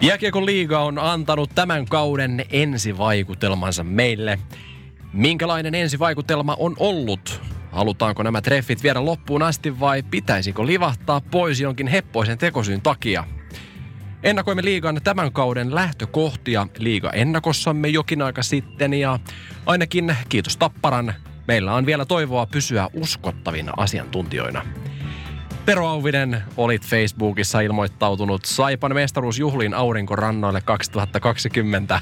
Jääkiekon liiga on antanut tämän kauden ensivaikutelmansa meille. Minkälainen ensivaikutelma on ollut? Halutaanko nämä treffit viedä loppuun asti vai pitäisikö livahtaa pois jonkin heppoisen tekosyyn takia? Ennakoimme liigan tämän kauden lähtökohtia liiga ennakossamme jokin aika sitten ja ainakin kiitos Tapparan, meillä on vielä toivoa pysyä uskottavina asiantuntijoina. Tero Auvinen, olit Facebookissa ilmoittautunut Saipan mestaruusjuhliin aurinkorannoille 2020.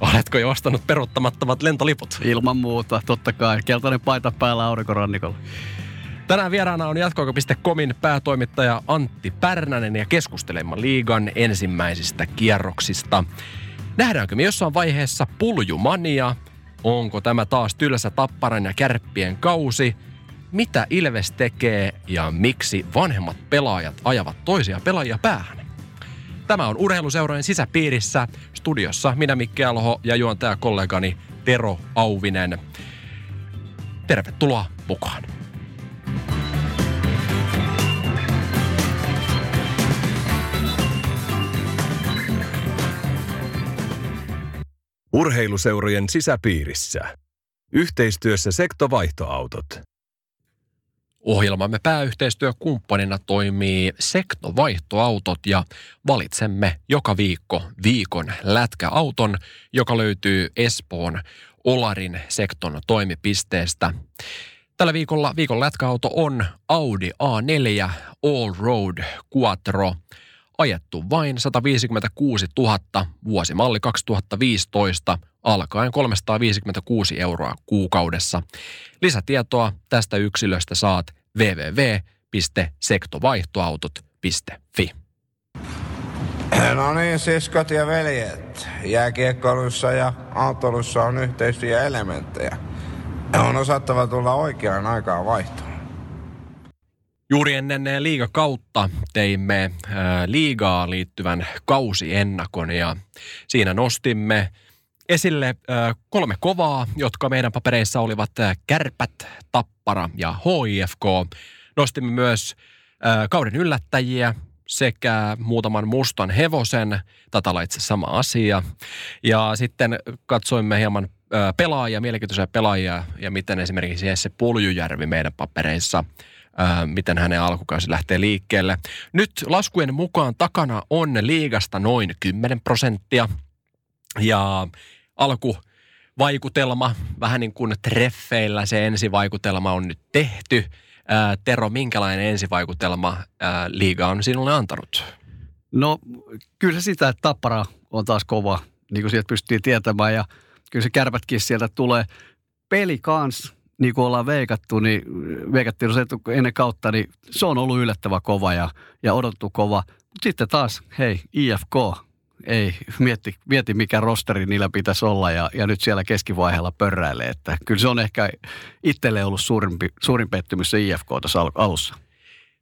Oletko jo ostanut peruuttamattomat lentoliput? Ilman muuta, totta kai. Keltainen paita päällä aurinkorannikolla. Tänään vieraana on jatkoaika.comin päätoimittaja Antti Pärnänen ja keskustelemme liigan ensimmäisistä kierroksista. Nähdäänkö me jossain vaiheessa puljumania? Onko tämä taas tylsä tapparan ja kärppien kausi? Mitä Ilves tekee ja miksi vanhemmat pelaajat ajavat toisia pelaajia päähän? Tämä on urheiluseurojen sisäpiirissä. Studiossa minä Mikke Alho ja juontaja kollegani Tero Auvinen. Tervetuloa mukaan. Urheiluseurojen sisäpiirissä. Yhteistyössä sektovaihtoautot. Ohjelmamme pääyhteistyökumppanina toimii Sektovaihtoautot ja valitsemme joka viikko viikon lätkäauton, joka löytyy Espoon Olarin Sekton toimipisteestä. Tällä viikolla viikon lätkäauto on Audi A4 All Road Quattro. Ajettu vain 156 000, vuosimalli 2015, alkaen 356 euroa kuukaudessa. Lisätietoa tästä yksilöstä saat www.sektovaihtoautot.fi. No niin, siskot ja veljet. Jääkiekkoilussa ja autoilussa on yhteistyöelementtejä. On osattava tulla oikeaan aikaan vaihtoon. Juuri ennen liigakautta teimme äh, liigaa liittyvän kausiennakon ja siinä nostimme esille kolme kovaa, jotka meidän papereissa olivat Kärpät, Tappara ja HIFK. Nostimme myös kauden yllättäjiä sekä muutaman mustan hevosen, tätä itse sama asia. Ja sitten katsoimme hieman pelaajia, mielenkiintoisia pelaajia ja miten esimerkiksi Jesse Puljujärvi meidän papereissa miten hänen alkukausi lähtee liikkeelle. Nyt laskujen mukaan takana on liigasta noin 10 prosenttia. Ja alkuvaikutelma, vähän niin kuin treffeillä se ensivaikutelma on nyt tehty. Tero, minkälainen ensivaikutelma liiga on sinulle antanut? No kyllä se sitä, että Tappara on taas kova, niin kuin sieltä pystyy tietämään ja kyllä se kärpätkin sieltä tulee. Peli kans, niin kuin ollaan veikattu, niin veikattiin se ennen kautta, niin se on ollut yllättävä kova ja, ja odottu kova. Mutta sitten taas, hei, IFK, ei, mieti, mieti mikä rosteri niillä pitäisi olla ja, ja nyt siellä keskivaiheella pörräilee. Että kyllä se on ehkä itselle ollut suurimpi, suurin pettymys se IFK tässä alussa.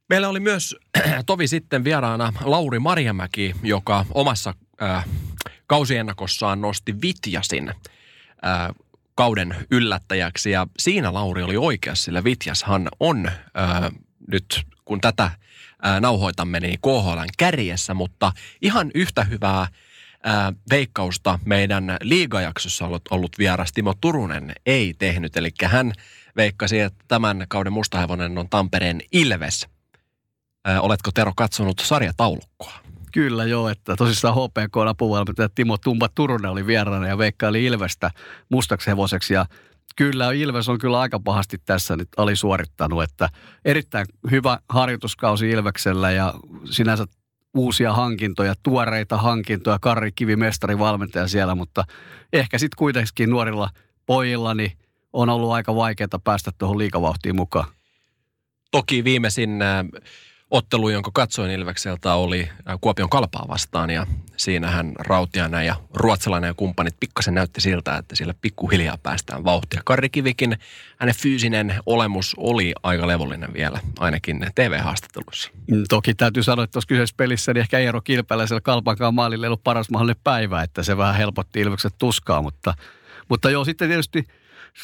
Meillä oli myös tovi sitten vieraana Lauri Marjamäki, joka omassa äh, kausiennakossaan nosti Vitjasin äh, kauden yllättäjäksi. Ja siinä Lauri oli oikeassa, sillä Vitjashan on äh, nyt, kun tätä nauhoitamme, niin KHLn kärjessä, mutta ihan yhtä hyvää ää, veikkausta meidän liigajaksossa ollut, ollut vieras Timo Turunen ei tehnyt. Eli hän veikkasi, että tämän kauden mustahevonen on Tampereen Ilves. Oletko Tero katsonut sarjataulukkoa? Kyllä joo, että tosissaan HPK apuvalmentaja Timo Tumba Turunen oli vieraana ja veikkaili Ilvestä mustaksi hevoseksi ja Kyllä, Ilves on kyllä aika pahasti tässä nyt alisuorittanut, että erittäin hyvä harjoituskausi Ilveksellä ja sinänsä uusia hankintoja, tuoreita hankintoja, Karri Kivi, mestari, valmentaja siellä, mutta ehkä sitten kuitenkin nuorilla pojilla niin on ollut aika vaikeaa päästä tuohon liikavauhtiin mukaan. Toki viimeisin ottelu, jonka katsoin Ilvekseltä, oli äh, Kuopion kalpaa vastaan ja siinähän Rautiainen ja ruotsalainen ja kumppanit pikkasen näytti siltä, että sillä pikkuhiljaa päästään vauhtia. Karri Kivikin, hänen fyysinen olemus oli aika levollinen vielä, ainakin TV-haastattelussa. Mm, toki täytyy sanoa, että tuossa kyseisessä pelissä niin ehkä Eero Kilpeläisellä kalpankaan maalille ei ollut paras mahdollinen päivä, että se vähän helpotti Ilvekset tuskaa, mutta, mutta joo, sitten tietysti –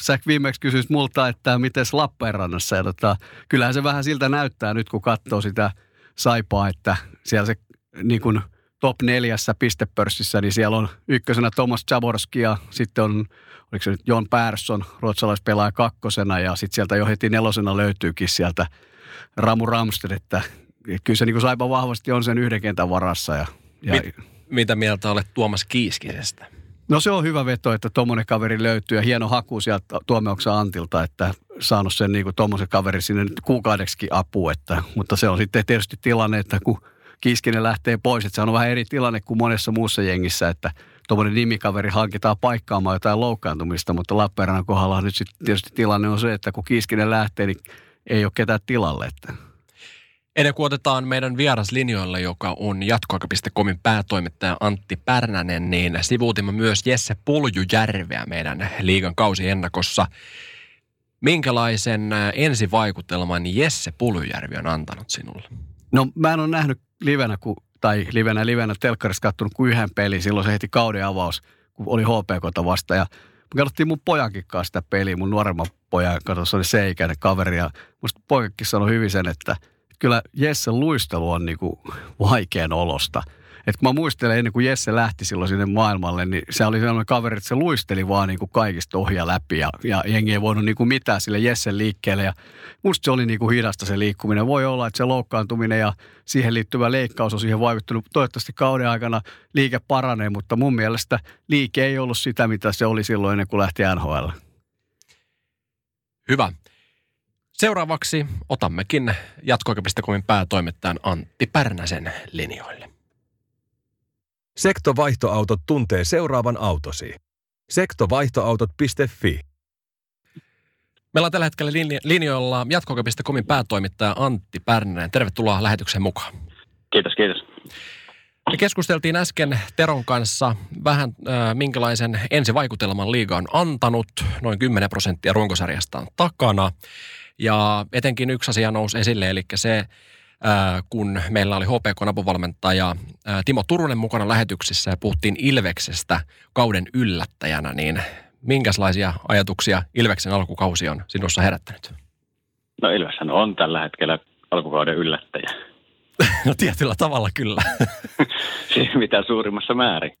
sä viimeksi kysyisit multa, että miten Lappeenrannassa. Ja tota, kyllähän se vähän siltä näyttää nyt, kun katsoo sitä saipaa, että siellä se niin kuin top neljässä pistepörssissä, niin siellä on ykkösenä Thomas Jaborski ja sitten on, oliko se nyt John Persson, ruotsalaispelaaja kakkosena ja sitten sieltä jo heti nelosena löytyykin sieltä Ramu Ramsted, että kyllä se niin kuin saipa vahvasti on sen yhden kentän varassa. Ja, ja... Mit, mitä mieltä olet Tuomas Kiiskisestä? No se on hyvä veto, että tuommoinen kaveri löytyy ja hieno haku sieltä Tuomeoksa Antilta, että saanut sen niin tuommoisen kaverin sinne nyt kuukaudeksikin apu. Että, mutta se on sitten tietysti tilanne, että kun Kiskinen lähtee pois, että se on vähän eri tilanne kuin monessa muussa jengissä, että tuommoinen nimikaveri hankitaan paikkaamaan jotain loukkaantumista, mutta Lappeenrannan kohdalla nyt sitten tietysti tilanne on se, että kun Kiskinen lähtee, niin ei ole ketään tilalle. Että Ennen kuin otetaan meidän vieraslinjoille, joka on jatkoaika.comin päätoimittaja Antti Pärnänen, niin sivuutimme myös Jesse Puljujärveä meidän liigan kausiennakossa. Minkälaisen äh, ensivaikutelman Jesse Puljujärvi on antanut sinulle? No mä en ole nähnyt livenä, ku, tai livenä livenä telkkarissa kattonut kuin yhden pelin. Silloin se heti kauden avaus, kun oli HPKta vasta. Ja me katsottiin mun pojankin kanssa sitä peliä, mun nuoremman pojan, kato, se oli se ikäinen kaveri. Ja musta poikakin sanoi hyvin sen, että – kyllä Jessen luistelu on niinku vaikean olosta. Et kun mä muistelen ennen kuin Jesse lähti silloin sinne maailmalle, niin se oli sellainen kaveri, että se luisteli vaan niinku kaikista ohja läpi ja, ja jengi ei voinut niinku mitään sille Jessen liikkeelle. Ja musta se oli niinku hidasta se liikkuminen. Voi olla, että se loukkaantuminen ja siihen liittyvä leikkaus on siihen vaikuttanut. Toivottavasti kauden aikana liike paranee, mutta mun mielestä liike ei ollut sitä, mitä se oli silloin ennen kuin lähti NHL. Hyvä. Seuraavaksi otammekin jatkoaika.comin päätoimittajan Antti Pärnäsen linjoille. Sektovaihtoautot tuntee seuraavan autosi. Sektovaihtoautot.fi Meillä on tällä hetkellä linjoilla jatkoaika.comin päätoimittaja Antti Pärnänen. Tervetuloa lähetykseen mukaan. Kiitos, kiitos. Me keskusteltiin äsken Teron kanssa vähän äh, minkälaisen ensivaikutelman liiga on antanut. Noin 10 prosenttia runkosarjasta on takana. Ja etenkin yksi asia nousi esille, eli se, kun meillä oli HPK-apuvalmentaja Timo Turunen mukana lähetyksissä ja puhuttiin Ilveksestä kauden yllättäjänä, niin minkälaisia ajatuksia Ilveksen alkukausi on sinussa herättänyt? No Ilveshän on tällä hetkellä alkukauden yllättäjä. No tietyllä tavalla kyllä. siis mitä suurimmassa määrin.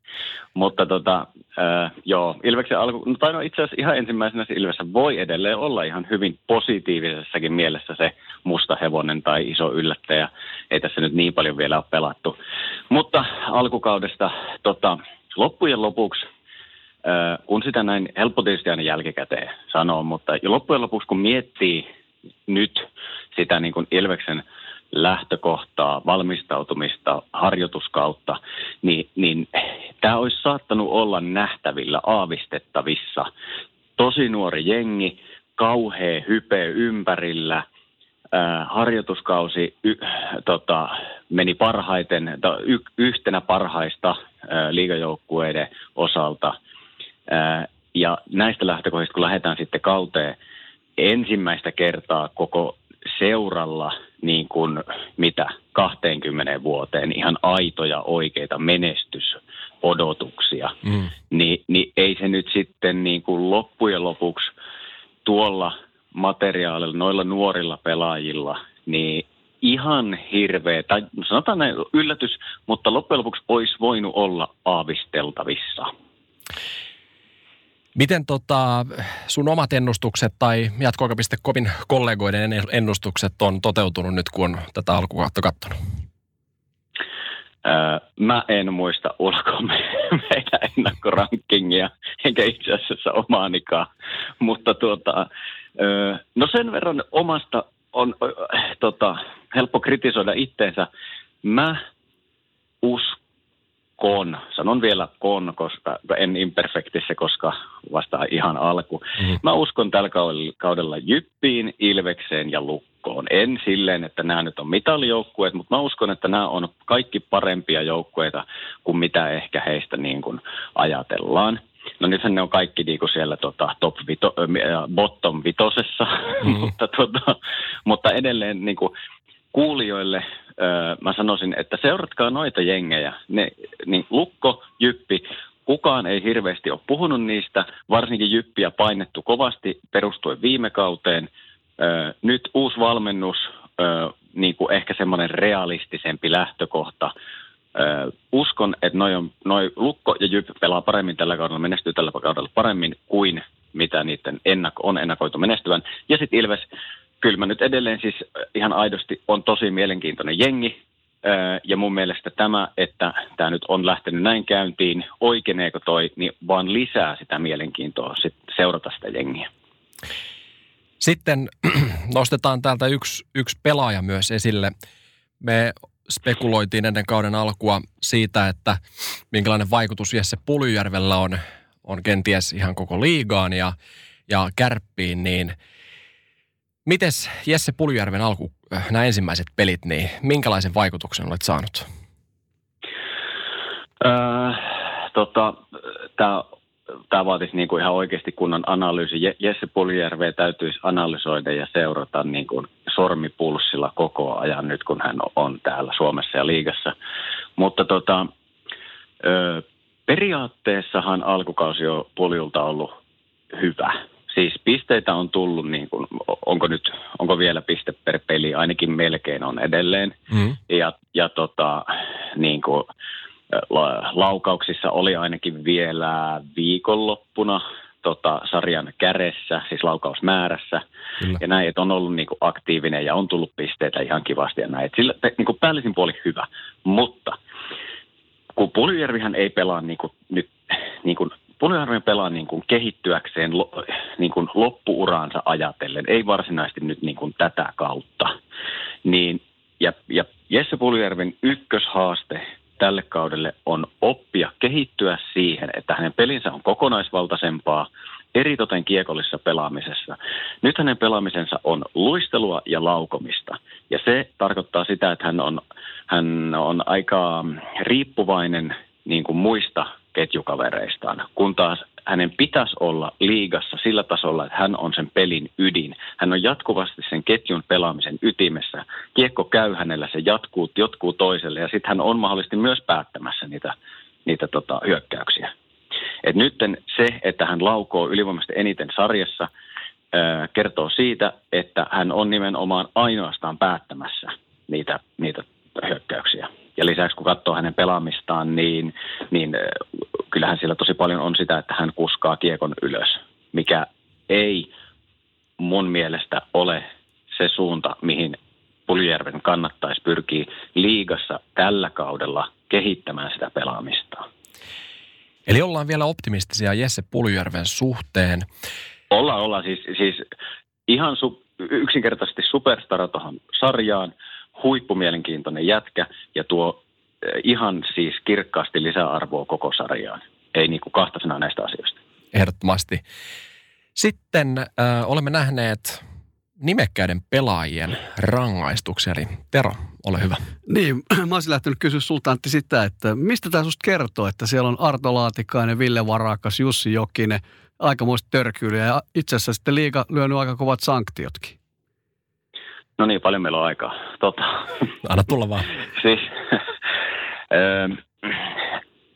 Mutta tota, äh, joo, Ilveksen alku, no, tai no itse asiassa ihan ensimmäisenä se Ilvessä voi edelleen olla ihan hyvin positiivisessakin mielessä se musta hevonen tai iso yllättäjä. Ei tässä nyt niin paljon vielä ole pelattu. Mutta alkukaudesta tota, loppujen lopuksi äh, kun sitä näin helppo tietysti aina jälkikäteen sanoo, mutta loppujen lopuksi kun miettii nyt sitä niin kuin Ilveksen – lähtökohtaa, valmistautumista, harjoituskautta, niin, niin tämä olisi saattanut olla nähtävillä, aavistettavissa. Tosi nuori jengi, kauhea hype ympärillä, ää, harjoituskausi y, tota, meni parhaiten, to, y, yhtenä parhaista ää, liigajoukkueiden osalta. Ää, ja näistä lähtökohdista, kun lähdetään sitten kauteen ensimmäistä kertaa koko seuralla niin kuin mitä 20 vuoteen ihan aitoja oikeita menestysodotuksia, mm. niin, niin ei se nyt sitten niin kuin loppujen lopuksi tuolla materiaalilla, noilla nuorilla pelaajilla, niin ihan hirveä, tai sanotaan näin yllätys, mutta loppujen lopuksi olisi voinut olla aavisteltavissa. Miten tota, sun omat ennustukset tai jatkoaika.comin kollegoiden ennustukset on toteutunut nyt, kun on tätä alkukautta katsonut? Öö, mä en muista ulkoa meidän ennakkorankingia, enkä itse asiassa omaanikaan. Mutta tuota, öö, no sen verran omasta on tota, helppo kritisoida itteensä. Mä uskon, kon. Sanon vielä kon, koska en imperfektissä, koska vasta ihan alku. Mm. Mä uskon tällä kaudella Jyppiin, Ilvekseen ja Lukkoon. En silleen, että nämä nyt on mitalijoukkueet, mutta mä uskon, että nämä on kaikki parempia joukkueita kuin mitä ehkä heistä niin kuin ajatellaan. No nythän ne on kaikki niin kuin siellä tota, top vito, äh, bottom vitosessa, mm. mutta, tota, mutta edelleen niin kuin kuulijoille äh, mä sanoisin, että seuratkaa noita jengejä. Ne, niin Lukko, Jyppi, kukaan ei hirveästi ole puhunut niistä, varsinkin Jyppiä painettu kovasti perustuen viime kauteen. Äh, nyt uusi valmennus, äh, niin kuin ehkä semmoinen realistisempi lähtökohta – Ö, uskon, että noi, on, noi Lukko ja Jyp pelaa paremmin tällä kaudella, menestyy tällä kaudella paremmin kuin mitä niiden ennako, on ennakoitu menestyvän. Ja sitten Ilves, kyllä mä nyt edelleen siis ihan aidosti on tosi mielenkiintoinen jengi. Ja mun mielestä tämä, että tämä nyt on lähtenyt näin käyntiin, oikeneeko toi, niin vaan lisää sitä mielenkiintoa sit seurata sitä jengiä. Sitten nostetaan täältä yksi, yksi pelaaja myös esille. Me spekuloitiin ennen kauden alkua siitä, että minkälainen vaikutus Jesse Puljärvellä on, on kenties ihan koko liigaan ja, ja kärppiin, niin mites Jesse Puljärven alku, äh, nämä ensimmäiset pelit, niin minkälaisen vaikutuksen olet saanut? Äh, tota, tämä tämä vaatisi niin kuin ihan oikeasti kunnon analyysi. Jesse Puljärveä täytyisi analysoida ja seurata niin kuin sormipulssilla koko ajan nyt, kun hän on täällä Suomessa ja liigassa. Mutta tota, ö, periaatteessahan alkukausi on Puljulta ollut hyvä. Siis pisteitä on tullut, niin kuin, onko nyt, onko vielä piste per peli, ainakin melkein on edelleen. Mm. Ja, ja tota, niin kuin, laukauksissa oli ainakin vielä viikonloppuna tota, sarjan käressä, siis laukausmäärässä. Kyllä. Ja näin, että on ollut niin kuin, aktiivinen ja on tullut pisteitä ihan kivasti ja näin. Et sillä, niin kuin, päällisin puoli hyvä, mutta kun Puljärvihän ei pelaa niin kuin, nyt, niin kuin, Puljärvi pelaa niin kuin, kehittyäkseen niin kuin, loppuuraansa ajatellen, ei varsinaisesti nyt niin kuin, tätä kautta. Niin, ja, ja Jesse Puljärven ykköshaaste tälle kaudelle on oppia kehittyä siihen, että hänen pelinsä on kokonaisvaltaisempaa, eritoten kiekollisessa pelaamisessa. Nyt hänen pelaamisensa on luistelua ja laukomista. Ja se tarkoittaa sitä, että hän on, hän on aika riippuvainen niin kuin muista ketjukavereistaan, kun taas hänen pitäisi olla liigassa sillä tasolla, että hän on sen pelin ydin. Hän on jatkuvasti sen ketjun pelaamisen ytimessä. Kiekko käy hänellä, se jatkuu, jotkuu toiselle ja sitten hän on mahdollisesti myös päättämässä niitä, niitä tota, hyökkäyksiä. Et nyt se, että hän laukoo ylivoimaisesti eniten sarjassa, kertoo siitä, että hän on nimenomaan ainoastaan päättämässä niitä, niitä hyökkäyksiä. Ja lisäksi kun katsoo hänen pelaamistaan, niin, niin kyllähän siellä tosi paljon on sitä, että hän kuskaa kiekon ylös, mikä ei mun mielestä ole se suunta, mihin Puljärven kannattaisi pyrkiä liigassa tällä kaudella kehittämään sitä pelaamista. Eli ollaan vielä optimistisia Jesse Puljärven suhteen. Ollaan, ollaan. Siis, siis ihan su, yksinkertaisesti superstara tuohon sarjaan, huippumielenkiintoinen jätkä ja tuo ihan siis kirkkaasti lisäarvoa koko sarjaan. Ei niin kuin kahta sanaa näistä asioista. Ehdottomasti. Sitten äh, olemme nähneet nimekkäiden pelaajien rangaistuksia. Eli Tero, ole hyvä. Niin, mä olisin lähtenyt kysyä sulta Antti sitä, että mistä tämä susta kertoo, että siellä on Arto Laatikainen, Ville Varakas, Jussi Jokinen, aikamoista törkyyliä ja itse asiassa sitten liiga lyönyt aika kovat sanktiotkin. No niin, paljon meillä on aikaa. Tota. Anna tulla vaan. siis,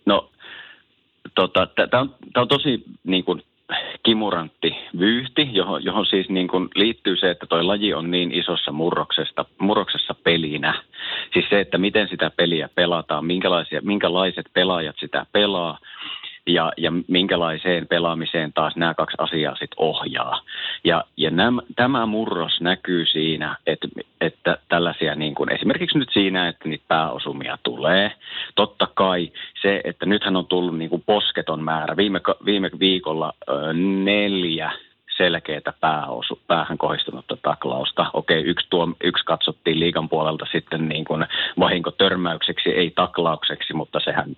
No, tota, tämä on, on tosi niin kuin, kimurantti vyyhti, johon, johon siis niin kuin liittyy se, että tuo laji on niin isossa murroksesta, murroksessa pelinä. Siis se, että miten sitä peliä pelataan, minkälaisia, minkälaiset pelaajat sitä pelaa ja, ja minkälaiseen pelaamiseen taas nämä kaksi asiaa sitten ohjaa. Ja, ja nämä, tämä murros näkyy siinä, että, että tällaisia niin kuin, esimerkiksi nyt siinä, että niitä pääosumia tulee. Totta kai se, että nythän on tullut niin kuin posketon määrä. Viime, viime viikolla ö, neljä selkeää pääosu, päähän kohdistunutta taklausta. Okei, yksi, tuo, yksi katsottiin liikan puolelta sitten niin kuin vahinkotörmäykseksi, ei taklaukseksi, mutta sehän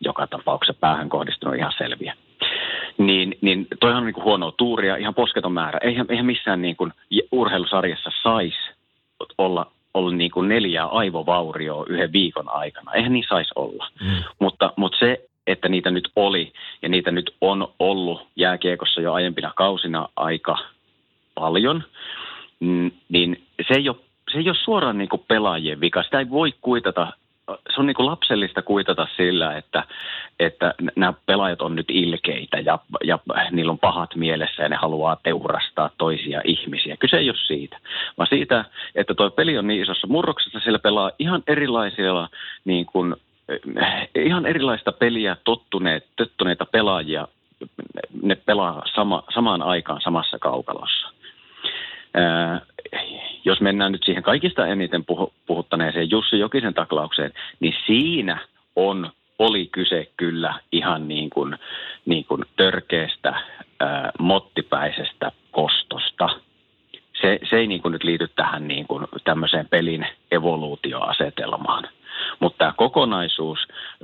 joka tapauksessa päähän kohdistunut ihan selviä. Niin, niin toihan on niin kuin huonoa tuuria, ihan posketon määrä. Eihän, eihän missään niin kuin urheilusarjassa saisi olla, olla niin kuin neljää aivovaurioa yhden viikon aikana. Eihän niin saisi olla. Mm. Mutta, mutta se, että niitä nyt oli ja niitä nyt on ollut jääkiekossa jo aiempina kausina aika paljon, mm, niin se ei ole, se ei ole suoraan niin kuin pelaajien vika. Sitä ei voi kuitata se on niin kuin lapsellista kuitata sillä, että, että nämä pelaajat on nyt ilkeitä ja, ja niillä on pahat mielessä ja ne haluaa teurastaa toisia ihmisiä. Kyse ei ole siitä, vaan siitä, että tuo peli on niin isossa murroksessa, sillä pelaa ihan erilaisilla niin kuin, ihan erilaista peliä tottuneet, tottuneita pelaajia, ne pelaa sama, samaan aikaan samassa kaukalossa jos mennään nyt siihen kaikista eniten puhuttaneeseen Jussi Jokisen taklaukseen, niin siinä on, oli kyse kyllä ihan niin kuin, niin kuin törkeästä, ää, mottipäisestä kostosta. Se, se ei niin kuin nyt liity tähän niin kuin tämmöiseen pelin evoluutioasetelmaan. Mutta tämä kokonaisuus,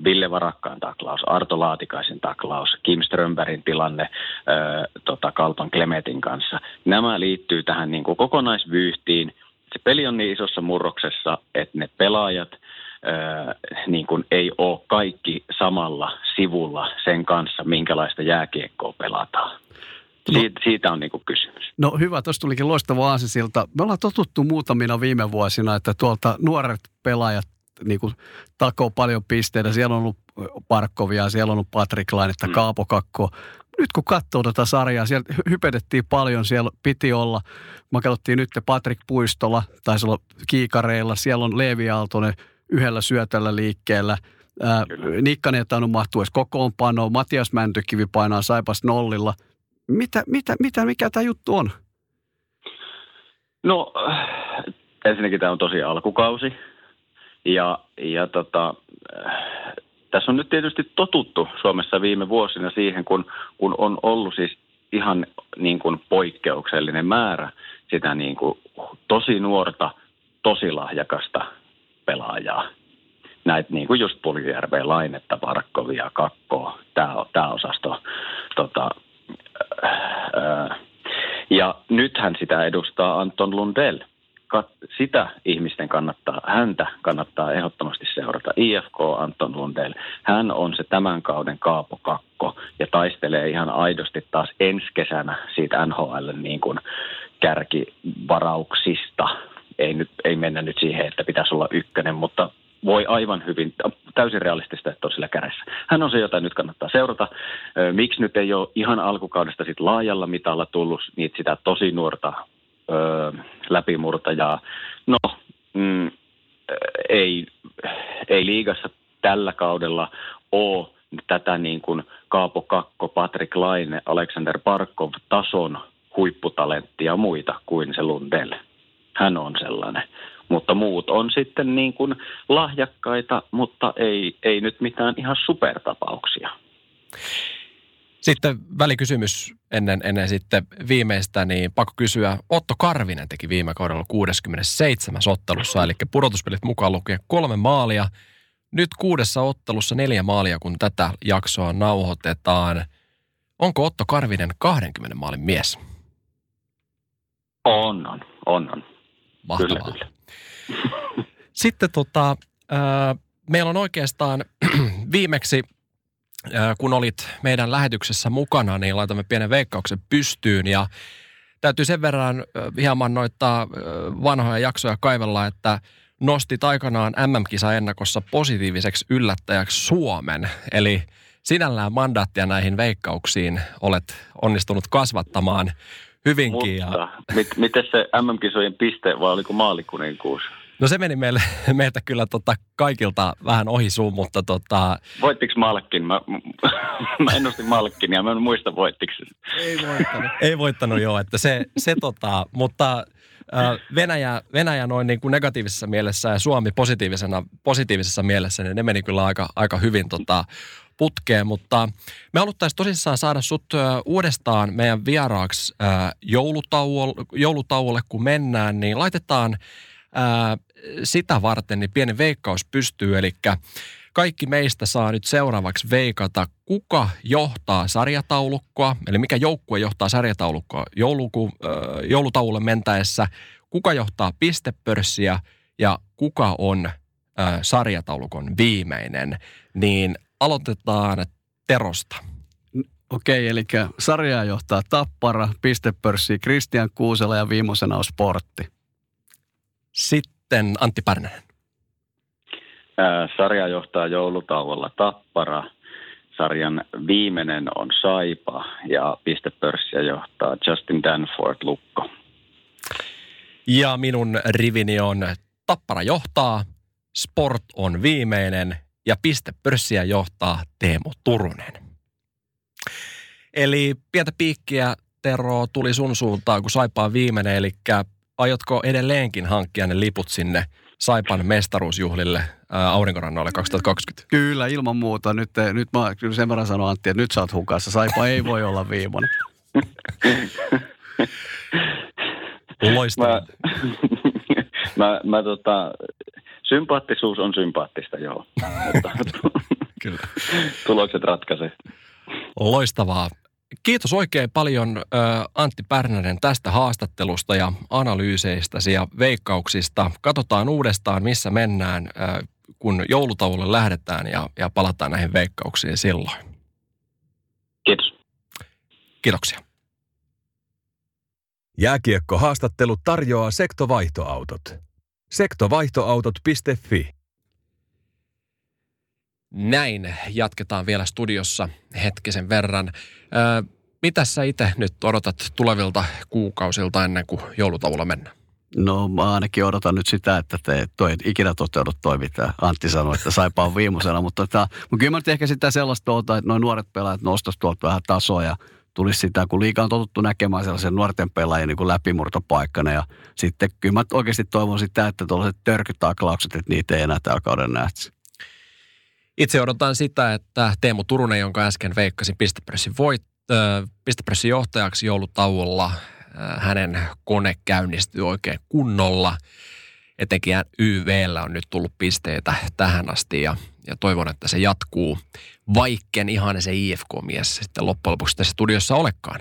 Ville Varakkaan taklaus, Arto Laatikaisen taklaus, Kim Strömbergin tilanne ää, tota Kalpan Klemetin kanssa, nämä liittyy tähän niin kuin kokonaisvyyhtiin. Se peli on niin isossa murroksessa, että ne pelaajat ää, niin kuin ei ole kaikki samalla sivulla sen kanssa, minkälaista jääkiekkoa pelataan. No. Siitä, siitä on niin kuin kysymys. No hyvä, tuossa tulikin loistava aasisilta. Me ollaan totuttu muutamina viime vuosina, että tuolta nuoret pelaajat niin kuin takoo paljon pisteitä. Siellä on ollut Parkkovia, siellä on ollut Patrick Lainetta, mm. Kaapo Kakko. Nyt kun katsoo tätä sarjaa, siellä hypetettiin paljon, siellä piti olla. Mä katsottiin nyt Patrick Puistola, taisi olla kiikareilla, siellä on Leevi Aaltonen yhdellä syötällä liikkeellä. Ää, Nikkanen ei tainnut mahtua edes kokoonpanoon, Matias Mäntykivi painaa Saipas nollilla. Mitä, mitä, mitä mikä tämä juttu on? No ensinnäkin tämä on tosi alkukausi ja, ja tota, tässä on nyt tietysti totuttu Suomessa viime vuosina siihen, kun, kun on ollut siis ihan niin kuin poikkeuksellinen määrä sitä niin kuin tosi nuorta, tosi lahjakasta pelaajaa. Näitä niin kuin just Puljärveä, Lainetta, Varkkovia, Kakkoa, tämä, tämä osasto. Tota, ää, ja nythän sitä edustaa Anton Lundell – sitä ihmisten kannattaa, häntä kannattaa ehdottomasti seurata. IFK Anton Lundell, hän on se tämän kauden Kaapo Kakko ja taistelee ihan aidosti taas ensi kesänä siitä NHL niin kuin kärkivarauksista. Ei, nyt, ei mennä nyt siihen, että pitäisi olla ykkönen, mutta voi aivan hyvin, täysin realistista, että on sillä kädessä. Hän on se, jota nyt kannattaa seurata. Miksi nyt ei ole ihan alkukaudesta sit laajalla mitalla tullut niitä sitä tosi nuorta läpimurtajaa. No, mm, ei, ei liigassa tällä kaudella ole tätä niin kuin Kaapo Kakko, Patrick Laine, Alexander Parkov tason huipputalenttia muita kuin se Lundell. Hän on sellainen. Mutta muut on sitten niin kuin lahjakkaita, mutta ei, ei nyt mitään ihan supertapauksia. Sitten välikysymys ennen, ennen sitten viimeistä, niin pakko kysyä. Otto Karvinen teki viime kaudella 67 ottelussa, eli pudotuspelit mukaan lukien kolme maalia. Nyt kuudessa ottelussa neljä maalia, kun tätä jaksoa nauhoitetaan. Onko Otto Karvinen 20 maalin mies? On, on, on, on. Mahtavaa. Kyllä, kyllä. Sitten tota, äh, meillä on oikeastaan viimeksi kun olit meidän lähetyksessä mukana, niin laitamme pienen veikkauksen pystyyn ja täytyy sen verran hieman noittaa vanhoja jaksoja kaivella, että nostit aikanaan MM-kisa-ennakossa positiiviseksi yllättäjäksi Suomen. Eli sinällään mandaattia näihin veikkauksiin olet onnistunut kasvattamaan hyvinkin. Mutta ja... mit, miten se MM-kisojen piste vai oliko maalikuninkuus? No se meni meille, meiltä kyllä tota kaikilta vähän ohi suun, mutta tota... Voittiko Malkin? Mä, mä ennustin Malkin ja mä en muista voittiko Ei voittanut. Ei voittanut joo, että se, se tota, mutta Venäjä, Venäjä noin niin kuin negatiivisessa mielessä ja Suomi positiivisena, positiivisessa mielessä, niin ne meni kyllä aika, aika hyvin tota, putkeen, mutta me haluttaisiin tosissaan saada sut uudestaan meidän vieraaksi joulutauolle, joulutauolle, kun mennään, niin laitetaan ää, sitä varten niin pieni veikkaus pystyy, eli kaikki meistä saa nyt seuraavaksi veikata, kuka johtaa sarjataulukkoa, eli mikä joukkue johtaa sarjataulukkoa jouluku, äh, joulutaululle mentäessä, kuka johtaa pistepörssiä ja kuka on äh, sarjataulukon viimeinen, niin aloitetaan Terosta. Okei, eli sarjaa johtaa Tappara, pistepörssi Kristian Kuusela ja viimeisenä on Sportti. Sitten Antti Pärnänen. Sarja johtaa joulutauolla Tappara. Sarjan viimeinen on Saipa ja pistepörssiä johtaa Justin Danford Lukko. Ja minun rivini on Tappara johtaa, Sport on viimeinen ja pistepörssiä johtaa Teemu Turunen. Eli pientä piikkiä, Tero, tuli sun suuntaan, kun Saipa viimeinen, eli aiotko edelleenkin hankkia ne liput sinne Saipan mestaruusjuhlille aurinkorannoille 2020? Kyllä, ilman muuta. Nyt, nyt mä kyllä sen verran sanon Antti, että nyt sä oot hukassa. Saipa ei voi olla viimeinen. Loistavaa. Mä, mä, mä tota, sympaattisuus on sympaattista, joo. Mutta Kyllä. tulokset ratkaisee. Loistavaa. Kiitos oikein paljon äh, Antti Pärnänen tästä haastattelusta ja analyyseistä ja veikkauksista. Katsotaan uudestaan, missä mennään, äh, kun joulutauolle lähdetään ja, ja palataan näihin veikkauksiin silloin. Kiitos. Kiitoksia. Jääkiekko-haastattelu tarjoaa sektovaihtoautot. Sektovaihtoautot.fi Näin jatketaan vielä studiossa hetkisen verran. Ö, mitä sä itse nyt odotat tulevilta kuukausilta ennen kuin joulutauolla mennään? No mä ainakin odotan nyt sitä, että te toi ikinä toteudu toi, mitä Antti sanoi, että saipa on viimeisenä. Mutta, tota, mutta kyllä mä nyt ehkä sitä sellaista odotan, että noin nuoret pelaajat nostaisi tuolta vähän tasoa ja tulisi sitä, kun liikaa on totuttu näkemään sellaisen nuorten pelaajien niin läpimurtopaikkana. Ja sitten kyllä mä oikeasti toivon sitä, että tuollaiset törkytaklaukset, että niitä ei enää tällä kauden nähtäisi. Itse odotan sitä, että Teemu Turunen, jonka äsken veikkasin pistepressin, voit, äh, pistepressin johtajaksi joulutauolla, äh, hänen kone käynnistyy oikein kunnolla. Etenkin YVllä on nyt tullut pisteitä tähän asti ja, ja toivon, että se jatkuu, vaikken ihan se IFK-mies sitten loppujen lopuksi tässä studiossa olekaan.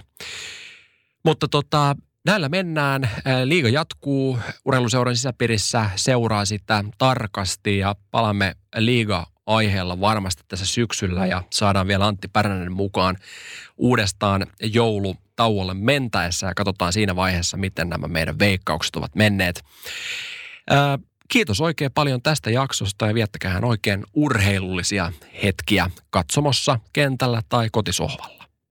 Mutta tota, näillä mennään. Liiga jatkuu. Urheiluseuran sisäpiirissä seuraa sitä tarkasti ja palaamme liiga aiheella varmasti tässä syksyllä ja saadaan vielä Antti Pärnänen mukaan uudestaan joulutauolle mentäessä ja katsotaan siinä vaiheessa, miten nämä meidän veikkaukset ovat menneet. Ää, kiitos oikein paljon tästä jaksosta ja viettäkää oikein urheilullisia hetkiä katsomossa, kentällä tai kotisohvalla.